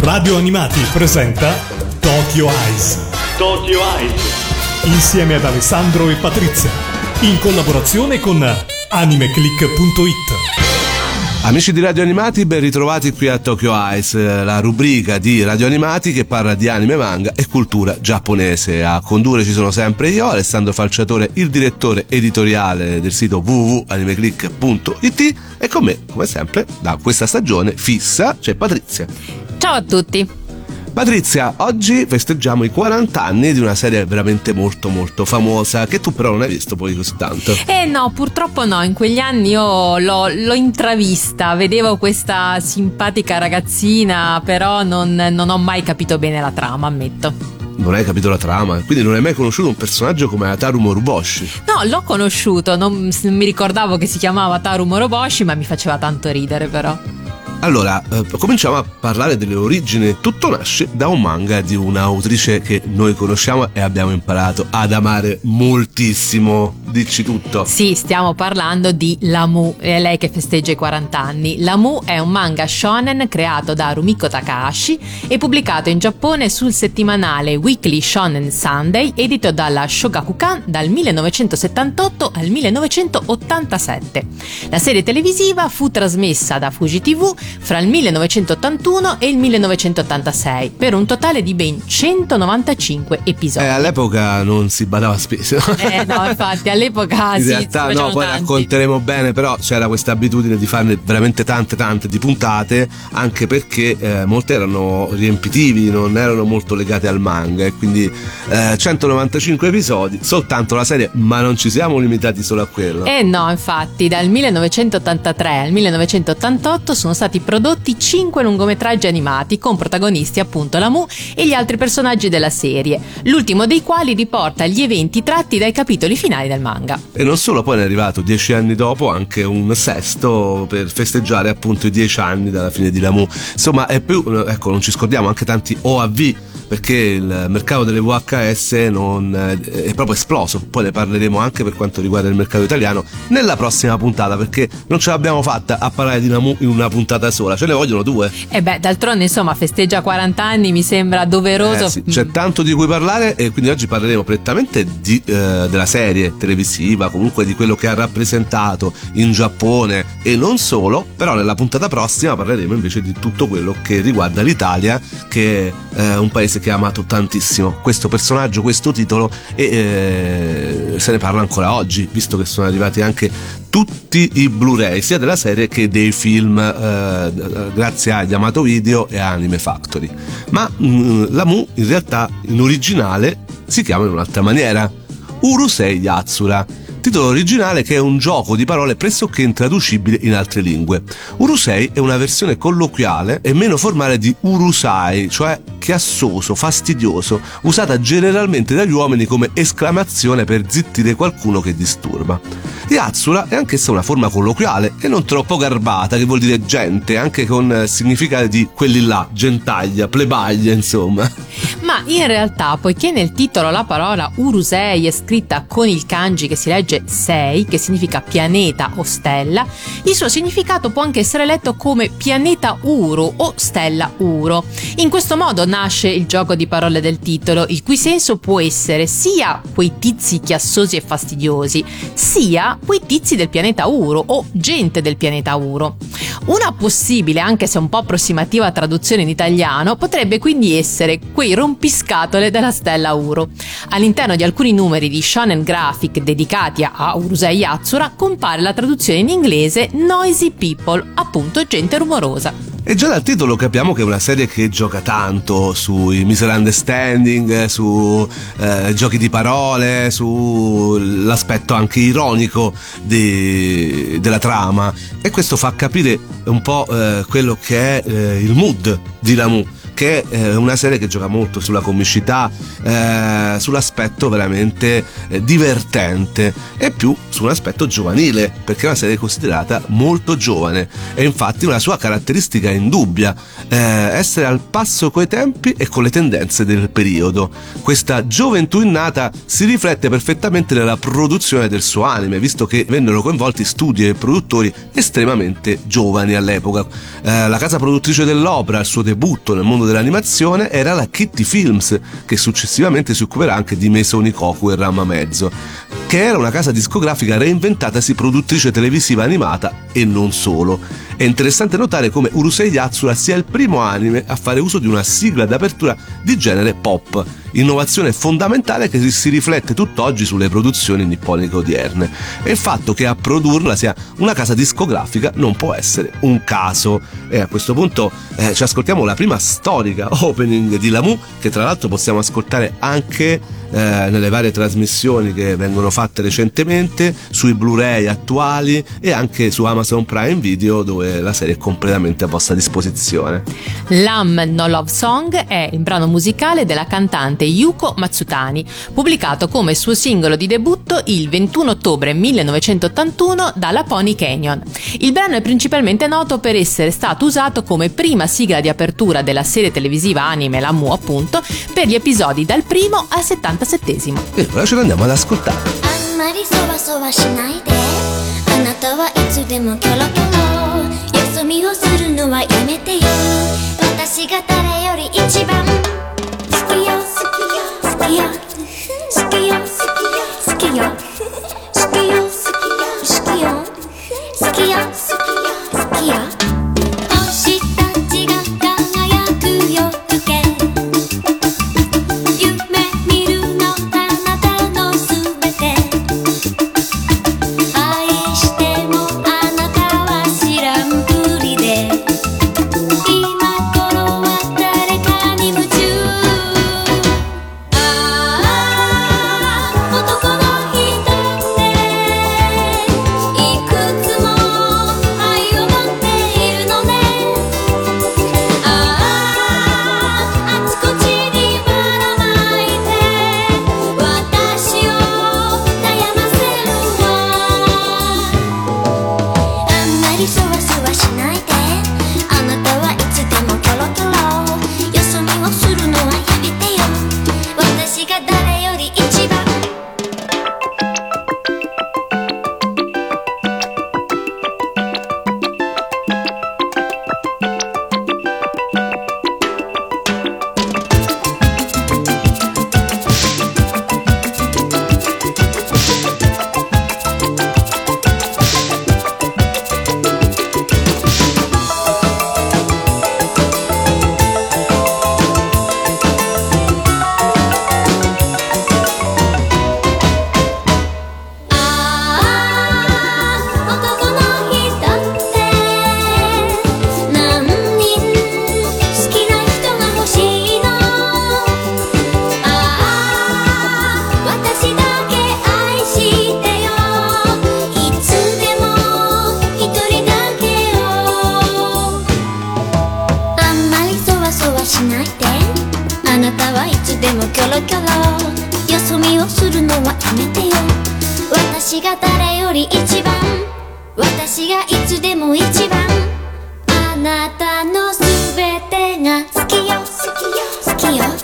Radio Animati presenta Tokyo Eyes. Tokyo Eyes. Insieme ad Alessandro e Patrizia. In collaborazione con animeclick.it. Amici di Radio Animati, ben ritrovati qui a Tokyo Ice, la rubrica di Radio Animati che parla di anime, manga e cultura giapponese. A condurre ci sono sempre io, Alessandro Falciatore, il direttore editoriale del sito www.animeclick.it e con me, come sempre, da questa stagione fissa c'è Patrizia. Ciao a tutti! Patrizia, oggi festeggiamo i 40 anni di una serie veramente molto molto famosa che tu però non hai visto poi così tanto. Eh no, purtroppo no, in quegli anni io l'ho, l'ho intravista, vedevo questa simpatica ragazzina, però non, non ho mai capito bene la trama, ammetto non hai capito la trama, quindi non hai mai conosciuto un personaggio come Ataru Moruboshi. No, l'ho conosciuto, non, mi ricordavo che si chiamava Ataru Moruboshi, ma mi faceva tanto ridere però. Allora, eh, cominciamo a parlare delle origini. Tutto nasce da un manga di un'autrice che noi conosciamo e abbiamo imparato ad amare moltissimo. Dici tutto. Sì, stiamo parlando di Lamu, è lei che festeggia i 40 anni. Lamu è un manga shonen creato da Rumiko Takahashi e pubblicato in Giappone sul settimanale Weekly Shonen Sunday, edito dalla Shogakukan dal 1978 al 1987. La serie televisiva fu trasmessa da Fuji TV fra il 1981 e il 1986 per un totale di ben 195 episodi. Eh, all'epoca non si badava spesso. Eh no, infatti all'epoca in sì, realtà no, poi tanti. racconteremo bene, però c'era questa abitudine di farne veramente tante tante di puntate, anche perché eh, molte erano riempitivi, non erano molto legate al manga e quindi eh, 195 episodi, soltanto la serie, ma non ci siamo limitati solo a quello. Eh no, infatti dal 1983 al 1988 sono stati prodotti 5 lungometraggi animati con protagonisti appunto la Mu e gli altri personaggi della serie, l'ultimo dei quali riporta gli eventi tratti dai capitoli finali del manga. E non solo, poi è arrivato dieci anni dopo anche un sesto per festeggiare appunto i dieci anni dalla fine di Lamu. Insomma, è più, ecco, non ci scordiamo anche tanti OAV perché il mercato delle VHS non, è proprio esploso. Poi ne parleremo anche per quanto riguarda il mercato italiano nella prossima puntata perché non ce l'abbiamo fatta a parlare di Namu in una puntata sola, ce ne vogliono due. E beh, d'altronde insomma festeggia 40 anni, mi sembra doveroso. Eh sì, c'è tanto di cui parlare e quindi oggi parleremo prettamente di, eh, della serie televisiva, comunque di quello che ha rappresentato in Giappone e non solo, però nella puntata prossima parleremo invece di tutto quello che riguarda l'Italia che è eh, un paese che ha amato tantissimo questo personaggio, questo titolo e eh, se ne parla ancora oggi, visto che sono arrivati anche tutti i Blu-ray, sia della serie che dei film, eh, grazie a Yamato Video e Anime Factory. Ma mh, la Mu in realtà in originale si chiama in un'altra maniera, Urusei Yatsura titolo originale che è un gioco di parole pressoché intraducibile in altre lingue. Urusei è una versione colloquiale e meno formale di Urusai, cioè chiassoso, fastidioso, usata generalmente dagli uomini come esclamazione per zittire qualcuno che disturba. Yatsura è anch'essa una forma colloquiale e non troppo garbata, che vuol dire gente, anche con significati di quelli là, gentaglia, plebaglia, insomma. In realtà, poiché nel titolo la parola Urusei è scritta con il kanji che si legge Sei, che significa pianeta o stella, il suo significato può anche essere letto come pianeta Uru o stella Uro. In questo modo nasce il gioco di parole del titolo, il cui senso può essere sia quei tizi chiassosi e fastidiosi, sia quei tizi del pianeta Uro o gente del pianeta Uro. Una possibile, anche se un po' approssimativa traduzione in italiano, potrebbe quindi essere quei rompiscatole della stella Uro. All'interno di alcuni numeri di Shonen Graphic dedicati a Urusei Yatsura compare la traduzione in inglese Noisy People, appunto gente rumorosa. E già dal titolo capiamo che è una serie che gioca tanto sui misunderstanding, su eh, giochi di parole, sull'aspetto anche ironico di, della trama. E questo fa capire un po' eh, quello che è eh, il mood di Lamu che è eh, una serie che gioca molto sulla comicità, eh, sull'aspetto veramente eh, divertente e più su un aspetto giovanile, perché è una serie considerata molto giovane e infatti una sua caratteristica indubbia, eh, essere al passo coi tempi e con le tendenze del periodo. Questa gioventù innata si riflette perfettamente nella produzione del suo anime, visto che vennero coinvolti studi e produttori estremamente giovani all'epoca. Eh, la casa produttrice dell'opera, il suo debutto nel mondo dell'animazione era la Kitty Films, che successivamente si occuperà anche di Mesoni Koku e Rama Mezzo, che era una casa discografica reinventatasi produttrice televisiva animata e non solo. È interessante notare come Urusei Yatsura sia il primo anime a fare uso di una sigla d'apertura di genere pop, innovazione fondamentale che si riflette tutt'oggi sulle produzioni nipponiche odierne. E il fatto che a produrla sia una casa discografica non può essere un caso. E a questo punto eh, ci ascoltiamo la prima storica opening di Lamu, che tra l'altro possiamo ascoltare anche eh, nelle varie trasmissioni che vengono fatte recentemente, sui Blu-ray attuali e anche su Amazon Prime Video dove la serie è completamente a vostra disposizione. Lam No Love Song è il brano musicale della cantante Yuko Matsutani, pubblicato come suo singolo di debutto il 21 ottobre 1981 dalla Pony Canyon. Il brano è principalmente noto per essere stato usato come prima sigla di apertura della serie televisiva anime Lamu appunto per gli episodi dal primo al 70 47esimo. E ora ce l'andiamo ad ascoltare. あんまりそわそわしないであなたはいつでもキョロキョロ みをするのはやめてよ。私が誰より一番。好きよ。好きよ。好きよ。好きよ。好きよ。好きよ。好きよ。好キョロキョロよそ見をするのはやめてよ。私が誰より一番。私がいつでも一番。あなたのすべてが好きよ好きよ。好きよ。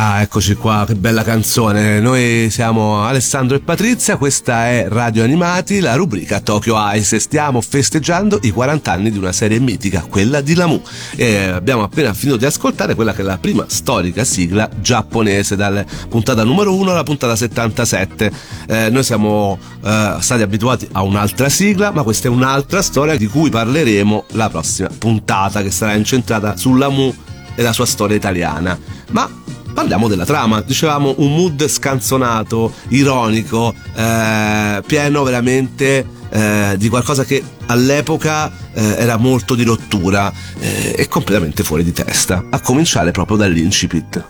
Ah, eccoci qua, che bella canzone. Noi siamo Alessandro e Patrizia, questa è Radio Animati, la rubrica Tokyo Ice stiamo festeggiando i 40 anni di una serie mitica, quella di Lamu. E abbiamo appena finito di ascoltare quella che è la prima storica sigla giapponese, dalla puntata numero 1 alla puntata 77. Eh, noi siamo eh, stati abituati a un'altra sigla, ma questa è un'altra storia di cui parleremo la prossima puntata, che sarà incentrata sull'Amu e la sua storia italiana. Ma parliamo della trama. Dicevamo un mood scanzonato, ironico, eh, pieno veramente eh, di qualcosa che all'epoca eh, era molto di rottura eh, e completamente fuori di testa. A cominciare proprio dall'incipit.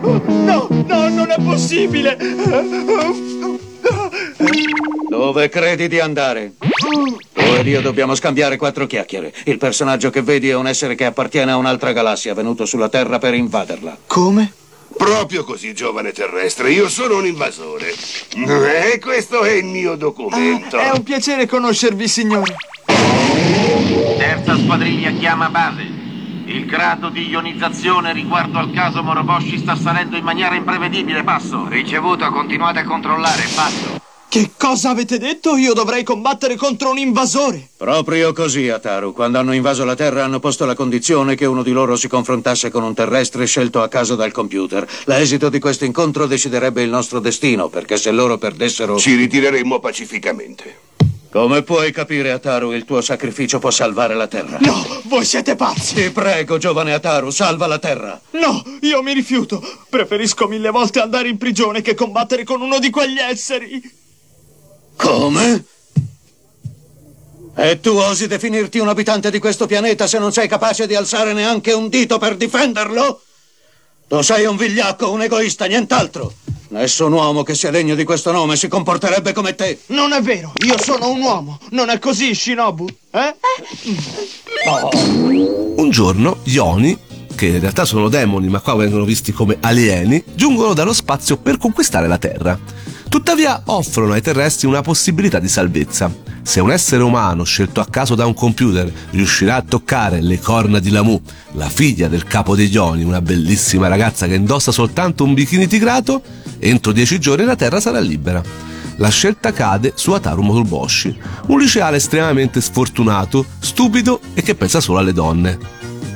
No, no, non è possibile! Dove credi di andare? Tu ed io dobbiamo scambiare quattro chiacchiere. Il personaggio che vedi è un essere che appartiene a un'altra galassia, venuto sulla Terra per invaderla. Come? Proprio così, giovane terrestre, io sono un invasore. E questo è il mio documento. È un piacere conoscervi, signore. Terza squadriglia chiama base. Il grado di ionizzazione riguardo al caso Moroboshi sta salendo in maniera imprevedibile. Passo. Ricevuto, continuate a controllare, passo. Che cosa avete detto? Io dovrei combattere contro un invasore. Proprio così, Ataru. Quando hanno invaso la Terra hanno posto la condizione che uno di loro si confrontasse con un terrestre scelto a caso dal computer. L'esito di questo incontro deciderebbe il nostro destino, perché se loro perdessero... Ci ritireremmo pacificamente. Come puoi capire, Ataru, il tuo sacrificio può salvare la Terra? No, voi siete pazzi. Ti prego, giovane Ataru, salva la Terra. No, io mi rifiuto. Preferisco mille volte andare in prigione che combattere con uno di quegli esseri. Come? E tu osi definirti un abitante di questo pianeta se non sei capace di alzare neanche un dito per difenderlo? Tu sei un vigliacco, un egoista, nient'altro. Nessun uomo che sia degno di questo nome si comporterebbe come te. Non è vero, io sono un uomo. Non è così, Shinobu? Eh? Un giorno gli Oni, che in realtà sono demoni ma qua vengono visti come alieni, giungono dallo spazio per conquistare la Terra. Tuttavia offrono ai terrestri una possibilità di salvezza. Se un essere umano scelto a caso da un computer riuscirà a toccare le corna di Lamu, la figlia del capo degli Oni, una bellissima ragazza che indossa soltanto un bikini tigrato, entro dieci giorni la Terra sarà libera. La scelta cade su Ataru Motoboshi, un liceale estremamente sfortunato, stupido e che pensa solo alle donne.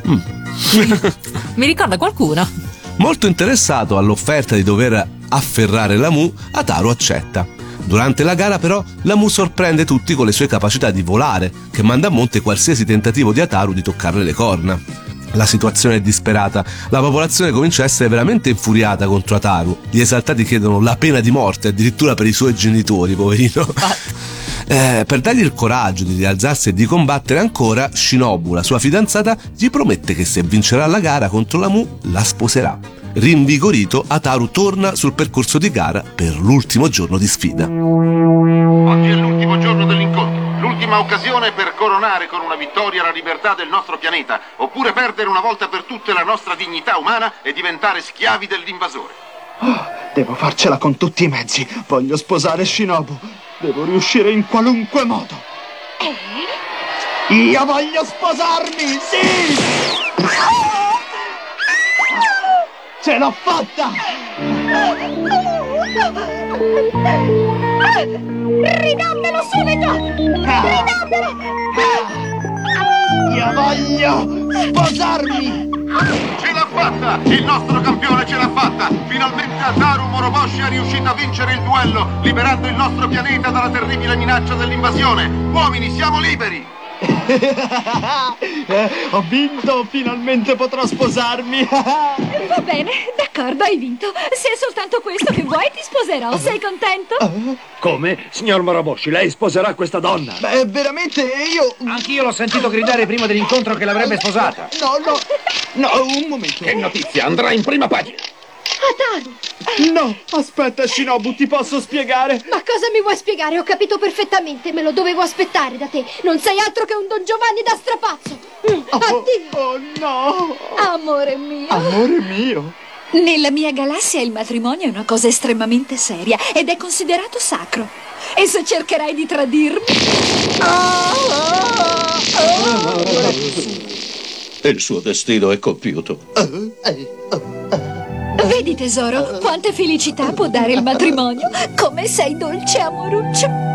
Mi ricorda qualcuno? Molto interessato all'offerta di dover afferrare Lamu, Ataru accetta. Durante la gara però Lamu sorprende tutti con le sue capacità di volare, che manda a monte qualsiasi tentativo di Ataru di toccarle le corna. La situazione è disperata, la popolazione comincia a essere veramente infuriata contro Ataru. Gli esaltati chiedono la pena di morte addirittura per i suoi genitori, poverino. Eh, per dargli il coraggio di rialzarsi e di combattere ancora, Shinobu, la sua fidanzata, gli promette che se vincerà la gara contro Lamu, la sposerà. Rinvigorito, Ataru torna sul percorso di gara per l'ultimo giorno di sfida. Oggi è l'ultimo giorno dell'incontro, l'ultima occasione per coronare con una vittoria la libertà del nostro pianeta, oppure perdere una volta per tutte la nostra dignità umana e diventare schiavi dell'invasore. Devo farcela con tutti i mezzi. Voglio sposare Shinobu. Devo riuscire in qualunque modo. Io voglio sposarmi, sì! Ce l'ho fatta! Ridammelo subito! Ridammelo! Io voglio sposarmi! Ce l'ha fatta! Il nostro campione ce l'ha fatta! Finalmente Ataru Moroboshi è riuscito a vincere il duello, liberando il nostro pianeta dalla terribile minaccia dell'invasione! Uomini, siamo liberi! Eh, ho vinto, finalmente potrò sposarmi! Va bene, d'accordo, hai vinto. Se è soltanto questo che vuoi, ti sposerò. Sei contento? Come? Signor Moroboshi, lei sposerà questa donna? Beh, veramente io... Anch'io l'ho sentito gridare prima dell'incontro che l'avrebbe sposata. No, no, no, un momento. Che notizia, andrà in prima pagina. Ataru! No, aspetta Shinobu, ti posso spiegare? Ma cosa mi vuoi spiegare? Ho capito perfettamente, me lo dovevo aspettare da te. Non sei altro che un Don Giovanni da strapazzo. Mm, Addio! Oh no! Amore mio! Amore mio! Nella mia galassia il matrimonio è una cosa estremamente seria ed è considerato sacro. E se cercherai di tradirmi... Il suo destino è compiuto. Vedi tesoro, quante felicità può dare il matrimonio. Come sei dolce amoruccio.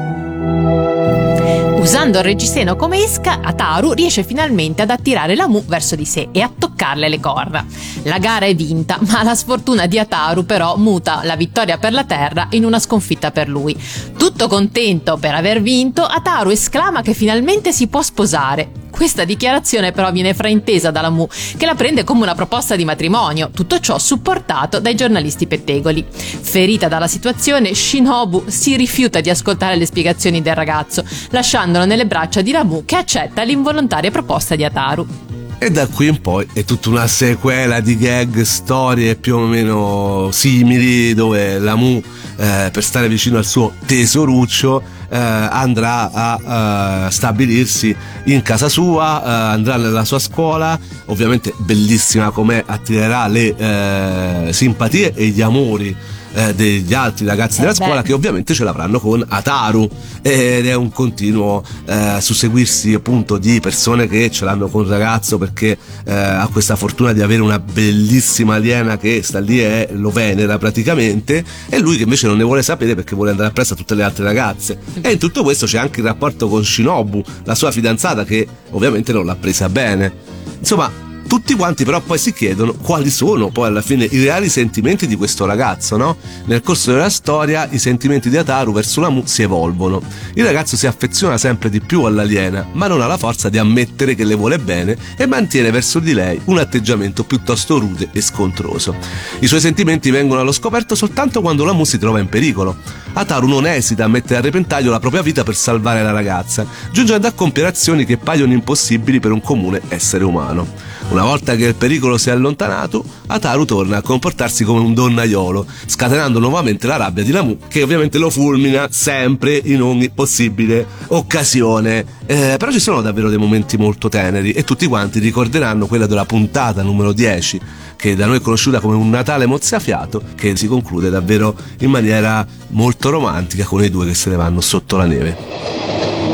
Usando il reggiseno come esca, Ataru riesce finalmente ad attirare la Mu verso di sé e a toccarle le corna. La gara è vinta, ma la sfortuna di Ataru però muta la vittoria per la Terra in una sconfitta per lui. Tutto contento per aver vinto, Ataru esclama che finalmente si può sposare. Questa dichiarazione però viene fraintesa dalla Mu, che la prende come una proposta di matrimonio, tutto ciò supportato dai giornalisti pettegoli. Ferita dalla situazione, Shinobu si rifiuta di ascoltare le spiegazioni del ragazzo, lasciandolo nelle braccia di Ramu che accetta l'involontaria proposta di Ataru. E da qui in poi è tutta una sequela di gag, storie più o meno simili, dove la Mu, eh, per stare vicino al suo tesoruccio, eh, andrà a eh, stabilirsi in casa sua, eh, andrà nella sua scuola, ovviamente bellissima come attirerà le eh, simpatie e gli amori eh, degli altri ragazzi Eh della beh. scuola che ovviamente ce l'avranno con Ataru. Ed è un continuo eh, susseguirsi appunto di persone che ce l'hanno con il ragazzo perché eh, ha questa fortuna di avere una bellissima aliena che sta lì e lo venera praticamente. E lui che invece non ne vuole sapere perché vuole andare appresso a tutte le altre ragazze. E in tutto questo c'è anche il rapporto con Shinobu la sua fidanzata che ovviamente non l'ha presa bene. Insomma tutti quanti però poi si chiedono quali sono poi alla fine i reali sentimenti di questo ragazzo, no? Nel corso della storia i sentimenti di Ataru verso la Mu si evolvono. Il ragazzo si affeziona sempre di più all'aliena, ma non ha la forza di ammettere che le vuole bene e mantiene verso di lei un atteggiamento piuttosto rude e scontroso. I suoi sentimenti vengono allo scoperto soltanto quando la Mu si trova in pericolo. Ataru non esita a mettere a repentaglio la propria vita per salvare la ragazza, giungendo a compiere azioni che paiono impossibili per un comune essere umano. Una volta che il pericolo si è allontanato, Ataru torna a comportarsi come un donnaiolo, scatenando nuovamente la rabbia di Lamu, che ovviamente lo fulmina sempre in ogni possibile occasione. Eh, però ci sono davvero dei momenti molto teneri e tutti quanti ricorderanno quella della puntata numero 10, che da noi è conosciuta come un Natale mozzafiato, che si conclude davvero in maniera molto romantica con i due che se ne vanno sotto la neve.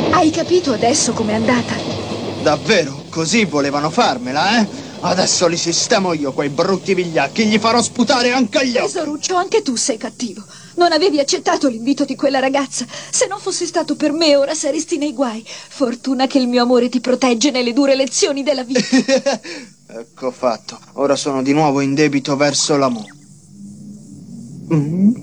Hai capito adesso com'è andata? Davvero? Così volevano farmela, eh? Adesso li sistemo io, quei brutti vigliacchi, gli farò sputare anche agli occhi. Tesoruccio, anche tu sei cattivo. Non avevi accettato l'invito di quella ragazza. Se non fosse stato per me, ora saresti nei guai. Fortuna che il mio amore ti protegge nelle dure lezioni della vita. Ecco fatto. Ora sono di nuovo in debito verso la Mu. Mm.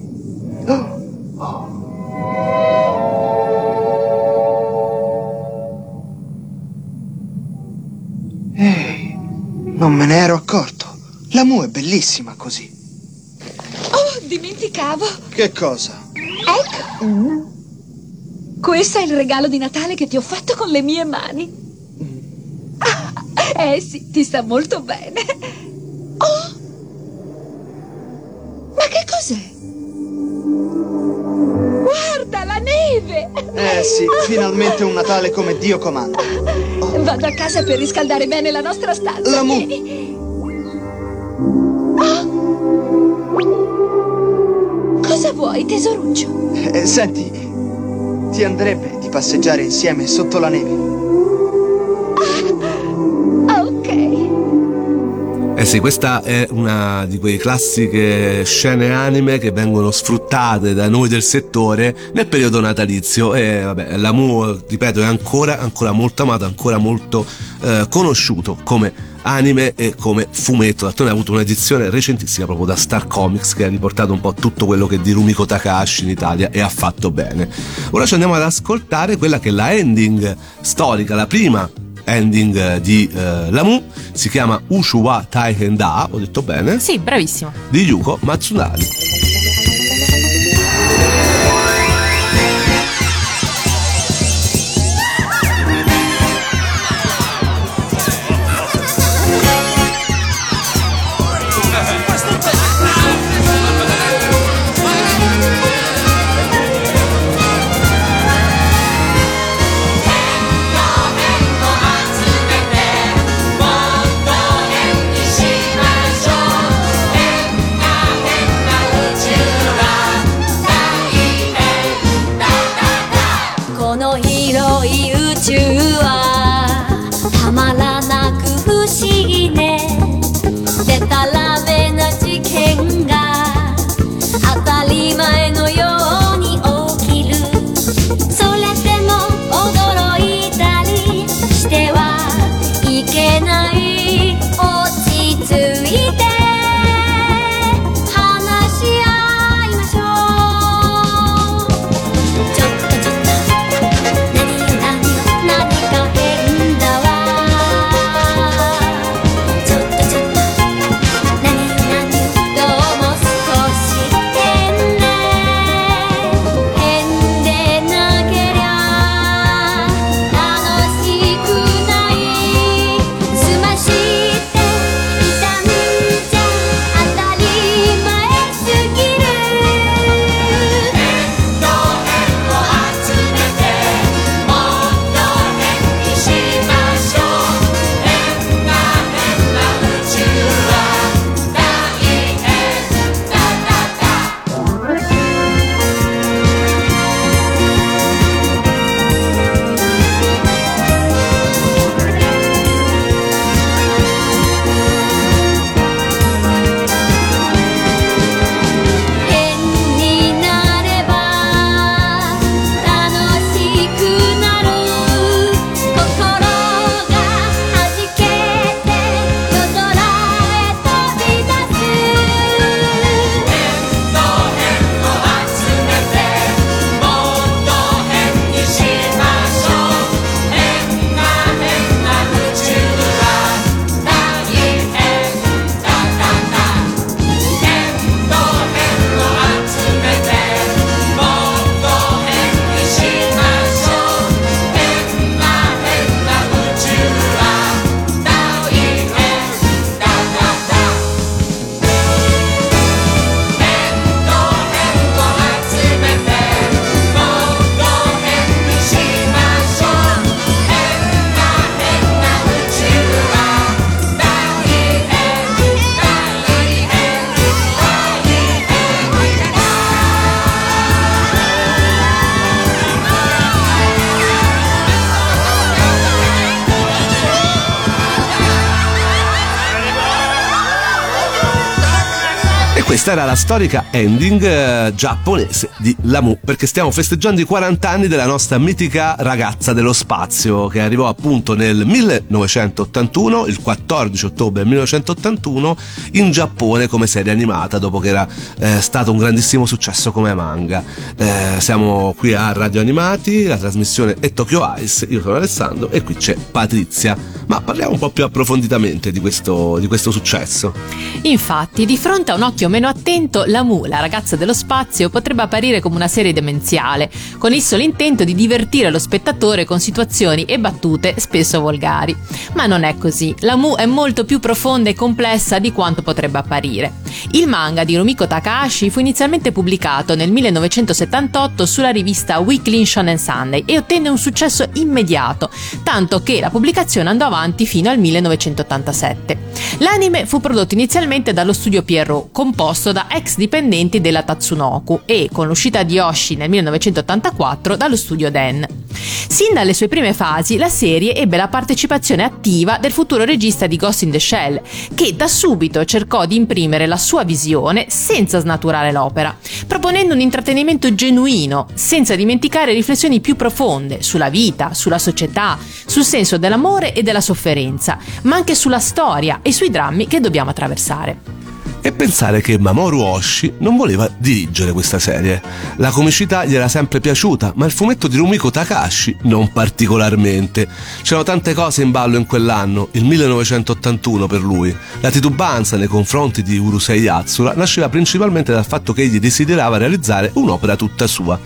Ehi, non me ne ero accorto. La Mu è bellissima così. Oh, dimenticavo. Che cosa? Ecco. Questo è il regalo di Natale che ti ho fatto con le mie mani. Ah, eh sì, ti sta molto bene. Oh! Eh sì, finalmente un Natale come Dio comanda. Vado a casa per riscaldare bene la nostra stanza. La mu- Vieni. Oh! Cosa vuoi, tesoruccio? Eh, senti, ti andrebbe di passeggiare insieme sotto la neve? Eh sì, questa è una di quelle classiche scene anime che vengono sfruttate da noi del settore nel periodo natalizio e vabbè, Lamu, ripeto, è ancora, ancora molto amato, ancora molto eh, conosciuto come anime e come fumetto. D'altronde ha avuto un'edizione recentissima proprio da Star Comics che ha riportato un po' tutto quello che di Rumiko Takahashi in Italia e ha fatto bene. Ora ci andiamo ad ascoltare quella che è la ending storica, la prima ending eh, di eh, Lamu si chiama Ushuwa Taihenda ho detto bene? Sì, bravissimo. di Yuko Matsunari「era la storica ending eh, giapponese di Lamu, perché stiamo festeggiando i 40 anni della nostra mitica ragazza dello spazio, che arrivò appunto nel 1981, il 14 ottobre 1981, in Giappone come serie animata, dopo che era eh, stato un grandissimo successo come manga. Eh, siamo qui a Radio Animati, la trasmissione è Tokyo Ice, io sono Alessandro e qui c'è Patrizia. Ma parliamo un po' più approfonditamente di questo, di questo successo. Infatti, di fronte a un occhio meno attento, la Mu, la ragazza dello spazio, potrebbe apparire come una serie demenziale, con il solo intento di divertire lo spettatore con situazioni e battute spesso volgari. Ma non è così, la Mu è molto più profonda e complessa di quanto potrebbe apparire. Il manga di Rumiko Takahashi fu inizialmente pubblicato nel 1978 sulla rivista Weekly Shonen Sunday e ottenne un successo immediato, tanto che la pubblicazione andò avanti fino al 1987. L'anime fu prodotto inizialmente dallo studio Pierrot, composto da ex dipendenti della Tatsunoku e, con l'uscita di Oshi nel 1984, dallo studio Den. Sin dalle sue prime fasi, la serie ebbe la partecipazione attiva del futuro regista di Ghost in the Shell, che da subito cercò di imprimere la sua visione senza snaturare l'opera, proponendo un intrattenimento genuino, senza dimenticare riflessioni più profonde sulla vita, sulla società, sul senso dell'amore e della sofferenza, ma anche sulla storia e sui drammi che dobbiamo attraversare e pensare che Mamoru Oshii non voleva dirigere questa serie. La comicità gli era sempre piaciuta, ma il fumetto di Rumiko Takahashi non particolarmente. C'erano tante cose in ballo in quell'anno, il 1981 per lui. La titubanza nei confronti di Urusei Yatsura nasceva principalmente dal fatto che egli desiderava realizzare un'opera tutta sua.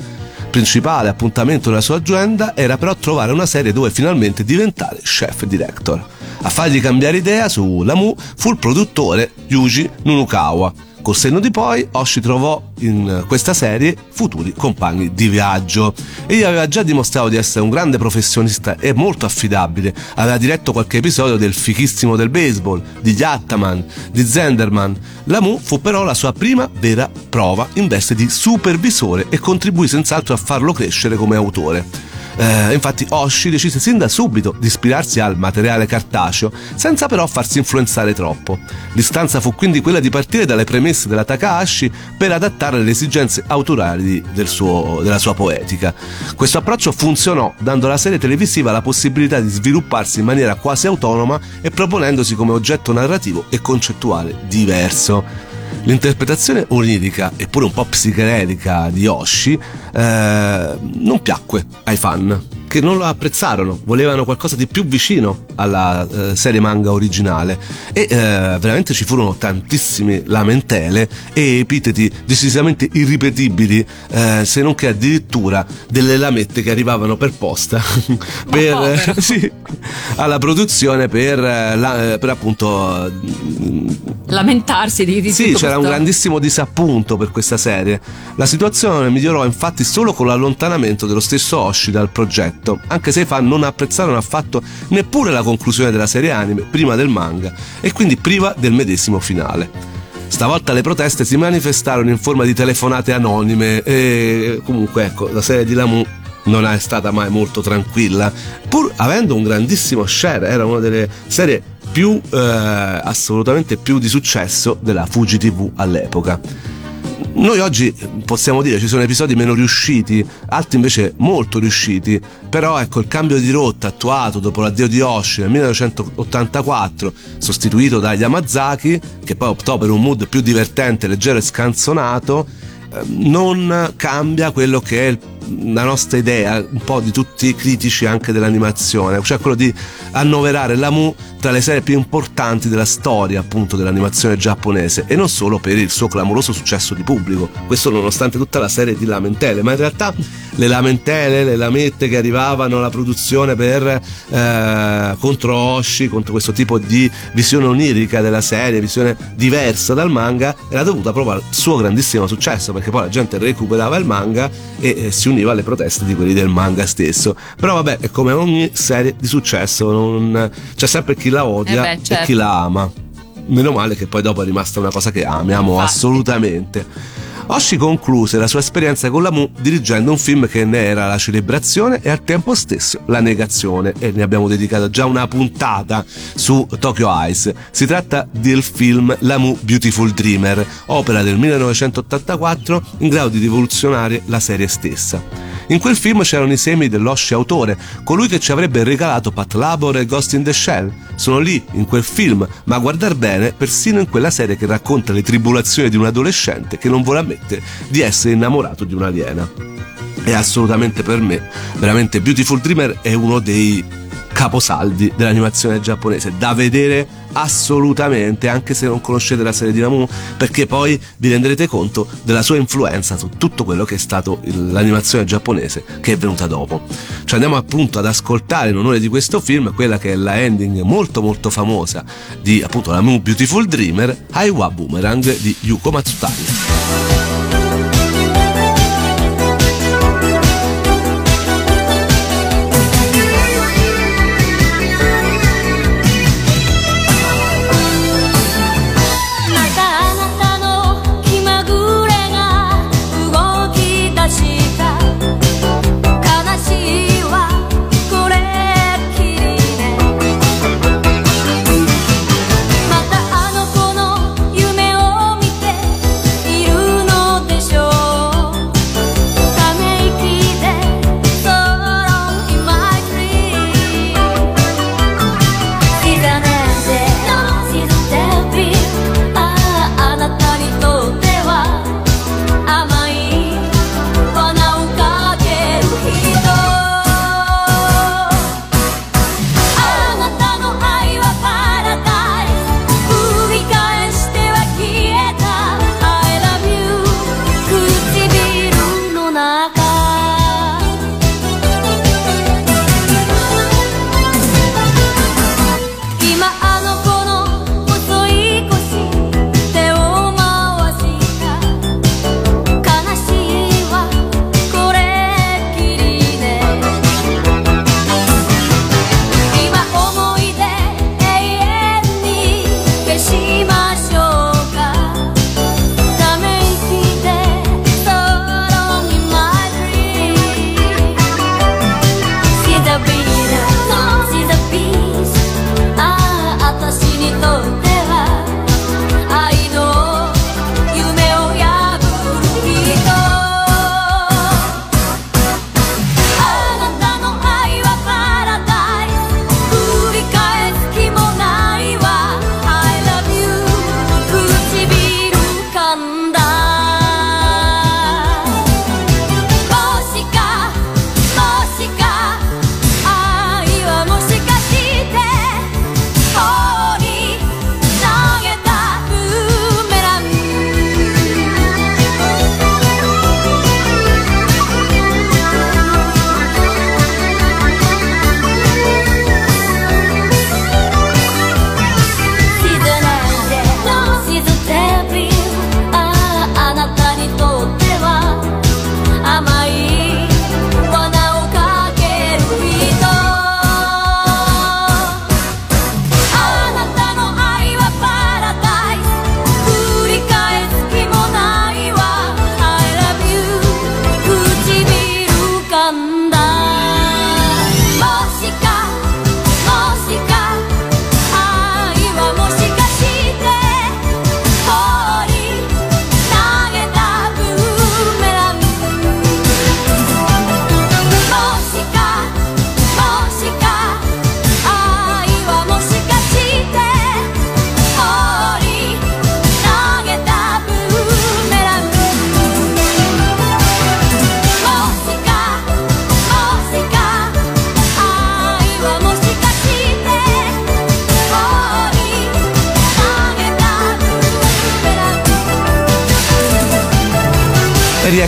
Principale appuntamento della sua agenda era però trovare una serie dove finalmente diventare chef director. A fargli cambiare idea su Lamu fu il produttore Yuji Nunukawa. Col senno di poi, Oshi trovò in questa serie futuri compagni di viaggio. Egli aveva già dimostrato di essere un grande professionista e molto affidabile. Aveva diretto qualche episodio del fichissimo del baseball, di Yattaman, di Zenderman. Lamu fu però la sua prima vera prova in veste di supervisore e contribuì senz'altro a farlo crescere come autore. Eh, infatti Oshi decise sin da subito di ispirarsi al materiale cartaceo, senza però farsi influenzare troppo. L'istanza fu quindi quella di partire dalle premesse della Takahashi per adattare alle esigenze autorali del suo, della sua poetica. Questo approccio funzionò, dando alla serie televisiva la possibilità di svilupparsi in maniera quasi autonoma e proponendosi come oggetto narrativo e concettuale diverso. L'interpretazione onirica e pure un po' psichedelica di Yoshi eh, non piacque ai fan che non lo apprezzarono, volevano qualcosa di più vicino alla eh, serie manga originale. E eh, veramente ci furono tantissime lamentele e epiteti decisamente irripetibili, eh, se non che addirittura delle lamette che arrivavano per posta per, sì, alla produzione per, eh, la, per appunto lamentarsi di, di sì, c'era un grandissimo disappunto per questa serie. La situazione migliorò infatti solo con l'allontanamento dello stesso Oshi dal progetto, anche se i fan non apprezzarono affatto neppure la conclusione della serie anime prima del manga e quindi priva del medesimo finale. Stavolta le proteste si manifestarono in forma di telefonate anonime e comunque ecco, la serie di Lamu non è stata mai molto tranquilla, pur avendo un grandissimo share, era una delle serie più eh, assolutamente più di successo della Fuji TV all'epoca. Noi oggi possiamo dire ci sono episodi meno riusciti, altri invece molto riusciti, però ecco il cambio di rotta attuato dopo l'addio di Oshi nel 1984, sostituito da Yamazaki, che poi optò per un mood più divertente, leggero e scanzonato, eh, non cambia quello che è il la nostra idea, un po' di tutti i critici anche dell'animazione, cioè quello di annoverare la Mu tra le serie più importanti della storia appunto dell'animazione giapponese e non solo per il suo clamoroso successo di pubblico, questo nonostante tutta la serie di lamentele, ma in realtà le lamentele, le lamette che arrivavano alla produzione per eh, contro Oshi, contro questo tipo di visione onirica della serie, visione diversa dal manga, era dovuta proprio al suo grandissimo successo, perché poi la gente recuperava il manga e eh, si univa alle proteste di quelli del manga stesso. Però vabbè, è come ogni serie di successo, non... c'è sempre chi la odia Eh beh, certo. e chi la ama. Meno male che poi dopo è rimasta una cosa che amiamo Infatti. assolutamente. Oshi concluse la sua esperienza con la Mu dirigendo un film che ne era la celebrazione e al tempo stesso la negazione e ne abbiamo dedicato già una puntata su Tokyo Eyes. Si tratta del film La Mu Beautiful Dreamer, opera del 1984 in grado di rivoluzionare la serie stessa. In quel film c'erano i semi dell'Oshi autore, colui che ci avrebbe regalato Pat Labor e Ghost in the Shell. Sono lì, in quel film, ma a guardar bene, persino in quella serie che racconta le tribolazioni di un adolescente che non vuole ammettere di essere innamorato di un'aliena. E assolutamente per me, veramente Beautiful Dreamer è uno dei caposaldi dell'animazione giapponese da vedere assolutamente anche se non conoscete la serie di Namu perché poi vi renderete conto della sua influenza su tutto quello che è stato l'animazione giapponese che è venuta dopo. Cioè andiamo appunto ad ascoltare in onore di questo film quella che è la ending molto molto famosa di appunto la Mu Beautiful Dreamer Aiwa Boomerang di Yuko Matsutani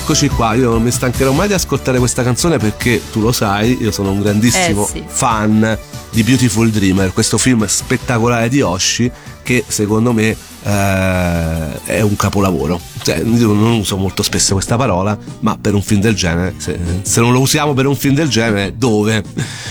E rieccoci qua, io non mi stancherò mai di ascoltare questa canzone perché tu lo sai, io sono un grandissimo Eh, sì. fan di Beautiful Dreamer, questo film spettacolare di Oshi che secondo me eh, è un capolavoro. Cioè, io non uso molto spesso questa parola, ma per un film del genere, se, se non lo usiamo per un film del genere, dove?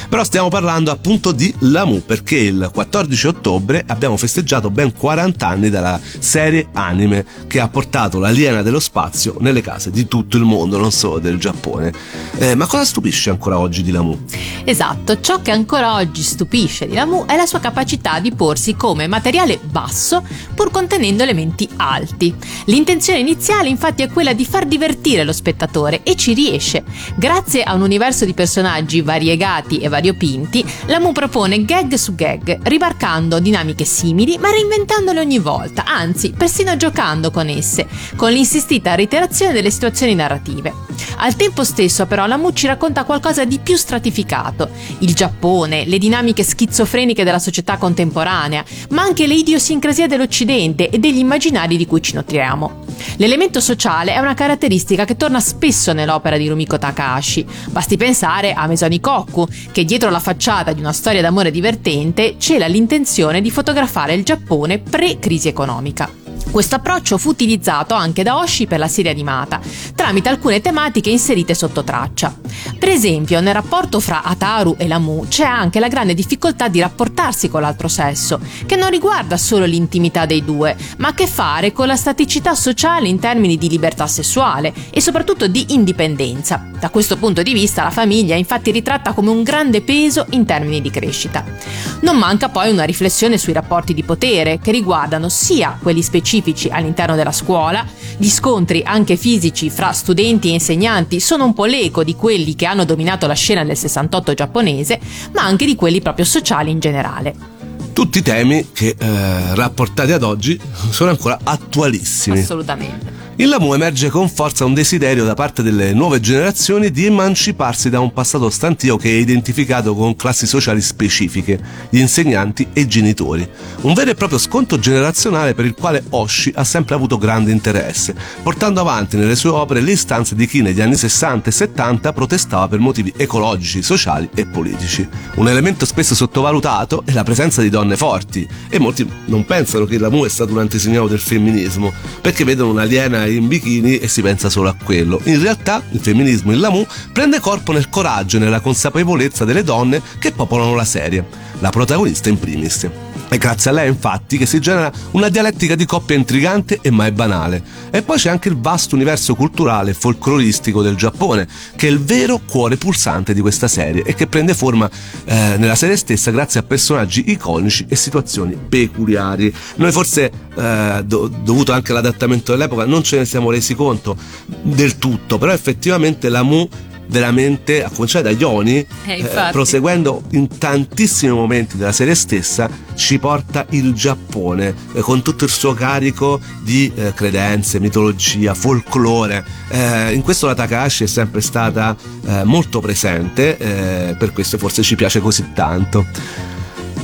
Però stiamo parlando appunto di Lamu, perché il 14 ottobre abbiamo festeggiato ben 40 anni dalla serie anime che ha portato l'aliena dello spazio nelle case di tutto il mondo, non solo del Giappone. Eh, ma cosa stupisce ancora oggi di Lamu? Esatto, ciò che ancora oggi stupisce di Lamu è la sua capacità di porsi come materiale basso pur contenendo elementi alti. L'intenzione iniziale infatti è quella di far divertire lo spettatore e ci riesce. Grazie a un universo di personaggi variegati e variopinti, Lamu propone gag su gag, ribarcando dinamiche simili ma reinventandole ogni volta, anzi persino giocando con esse, con l'insistita reiterazione delle situazioni narrative. Al tempo stesso però Lamu ci racconta qualcosa di più stratificato, il Giappone, le dinamiche schizofreniche della società contemporanea, ma anche le idiosincrasie dell'Occidente e degli immaginari di cui ci nutriamo. L'elemento sociale è una caratteristica che torna spesso nell'opera di Rumiko Takahashi. Basti pensare a Mesonikoku, che dietro la facciata di una storia d'amore divertente cela l'intenzione di fotografare il Giappone pre-crisi economica. Questo approccio fu utilizzato anche da Oshi per la serie animata, tramite alcune tematiche inserite sotto traccia. Per esempio, nel rapporto fra Ataru e Lamu c'è anche la grande difficoltà di rapportarsi con l'altro sesso, che non riguarda solo l'intimità dei due, ma ha a che fare con la staticità sociale in termini di libertà sessuale e soprattutto di indipendenza. Da questo punto di vista la famiglia è infatti ritratta come un grande peso in termini di crescita. Non manca poi una riflessione sui rapporti di potere, che riguardano sia quelli specifici all'interno della scuola, gli scontri anche fisici fra studenti e insegnanti sono un po' l'eco di quelli che hanno dominato la scena nel 68 giapponese, ma anche di quelli proprio sociali in generale. Tutti temi che eh, rapportati ad oggi sono ancora attualissimi. Assolutamente. In Lamu emerge con forza un desiderio da parte delle nuove generazioni di emanciparsi da un passato stantio che è identificato con classi sociali specifiche, gli insegnanti e i genitori. Un vero e proprio sconto generazionale per il quale Oshi ha sempre avuto grande interesse, portando avanti nelle sue opere le istanze di chi negli anni 60 e 70 protestava per motivi ecologici, sociali e politici. Un elemento spesso sottovalutato è la presenza di donne forti e molti non pensano che Lamu è stato un antesignano del femminismo, perché vedono un'aliena in bikini e si pensa solo a quello. In realtà il femminismo in Lamu prende corpo nel coraggio e nella consapevolezza delle donne che popolano la serie, la protagonista in primis. È grazie a lei infatti che si genera una dialettica di coppia intrigante e mai banale. E poi c'è anche il vasto universo culturale e folcloristico del Giappone, che è il vero cuore pulsante di questa serie e che prende forma eh, nella serie stessa grazie a personaggi iconici e situazioni peculiari. Noi forse, eh, do- dovuto anche all'adattamento dell'epoca, non ce ne siamo resi conto del tutto, però effettivamente la Mu veramente a cominciare da Ioni Eh, infatti. proseguendo in tantissimi momenti della serie stessa ci porta il Giappone eh, con tutto il suo carico di eh, credenze, mitologia, folklore Eh, in questo la Takahashi è sempre stata eh, molto presente eh, per questo forse ci piace così tanto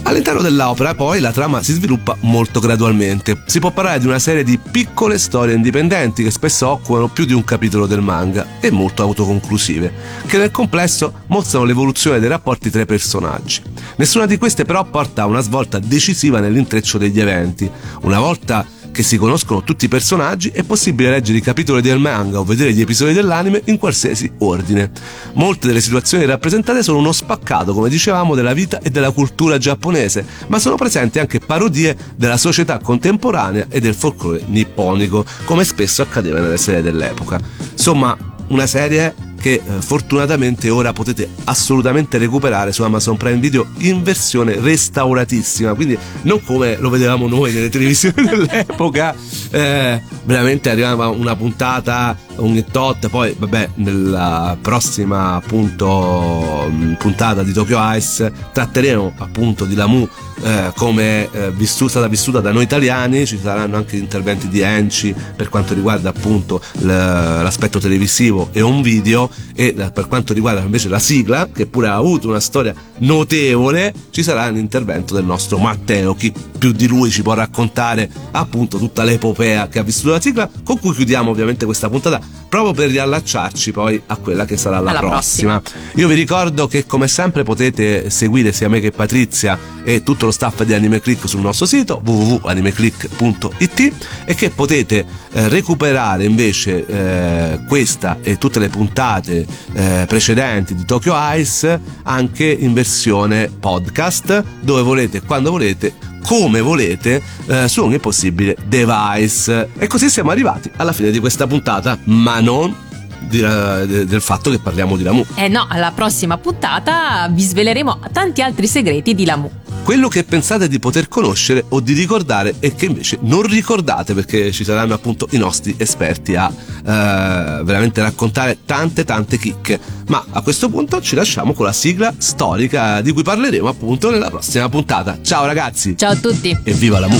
All'interno dell'opera poi la trama si sviluppa molto gradualmente. Si può parlare di una serie di piccole storie indipendenti che spesso occupano più di un capitolo del manga e molto autoconclusive, che nel complesso mostrano l'evoluzione dei rapporti tra i personaggi. Nessuna di queste però porta a una svolta decisiva nell'intreccio degli eventi. Una volta che si conoscono tutti i personaggi, è possibile leggere i capitoli del manga o vedere gli episodi dell'anime in qualsiasi ordine. Molte delle situazioni rappresentate sono uno spaccato, come dicevamo, della vita e della cultura giapponese, ma sono presenti anche parodie della società contemporanea e del folklore nipponico, come spesso accadeva nelle serie dell'epoca. Insomma, una serie che eh, fortunatamente ora potete assolutamente recuperare su Amazon Prime Video in versione restauratissima, quindi non come lo vedevamo noi nelle televisioni dell'epoca, eh, veramente arrivava una puntata ogni tot, poi vabbè nella prossima appunto mh, puntata di Tokyo Ice tratteremo appunto di Lamu eh, come eh, vissu- stata vissuta da noi italiani, ci saranno anche interventi di Enci per quanto riguarda appunto l'aspetto televisivo e un video e per quanto riguarda invece la sigla, che pure ha avuto una storia notevole, ci sarà un intervento del nostro Matteo, chi più di lui ci può raccontare appunto tutta l'epopea che ha vissuto la sigla, con cui chiudiamo ovviamente questa puntata proprio per riallacciarci poi a quella che sarà la Alla prossima. Io vi ricordo che come sempre potete seguire sia me che Patrizia e tutto lo staff di Anime Click sul nostro sito www.animeclick.it e che potete eh, recuperare invece eh, questa e tutte le puntate eh, precedenti di Tokyo Ice anche in versione podcast dove volete quando volete come volete eh, su ogni possibile device e così siamo arrivati alla fine di questa puntata ma non eh, de- del fatto che parliamo di Lamu Eh no, alla prossima puntata vi sveleremo tanti altri segreti di Lamu. Quello che pensate di poter conoscere o di ricordare e che invece non ricordate perché ci saranno appunto i nostri esperti a eh, veramente raccontare tante tante chicche ma a questo punto ci lasciamo con la sigla storica di cui parleremo appunto nella prossima puntata ciao ragazzi Ciao a tutti e viva la mu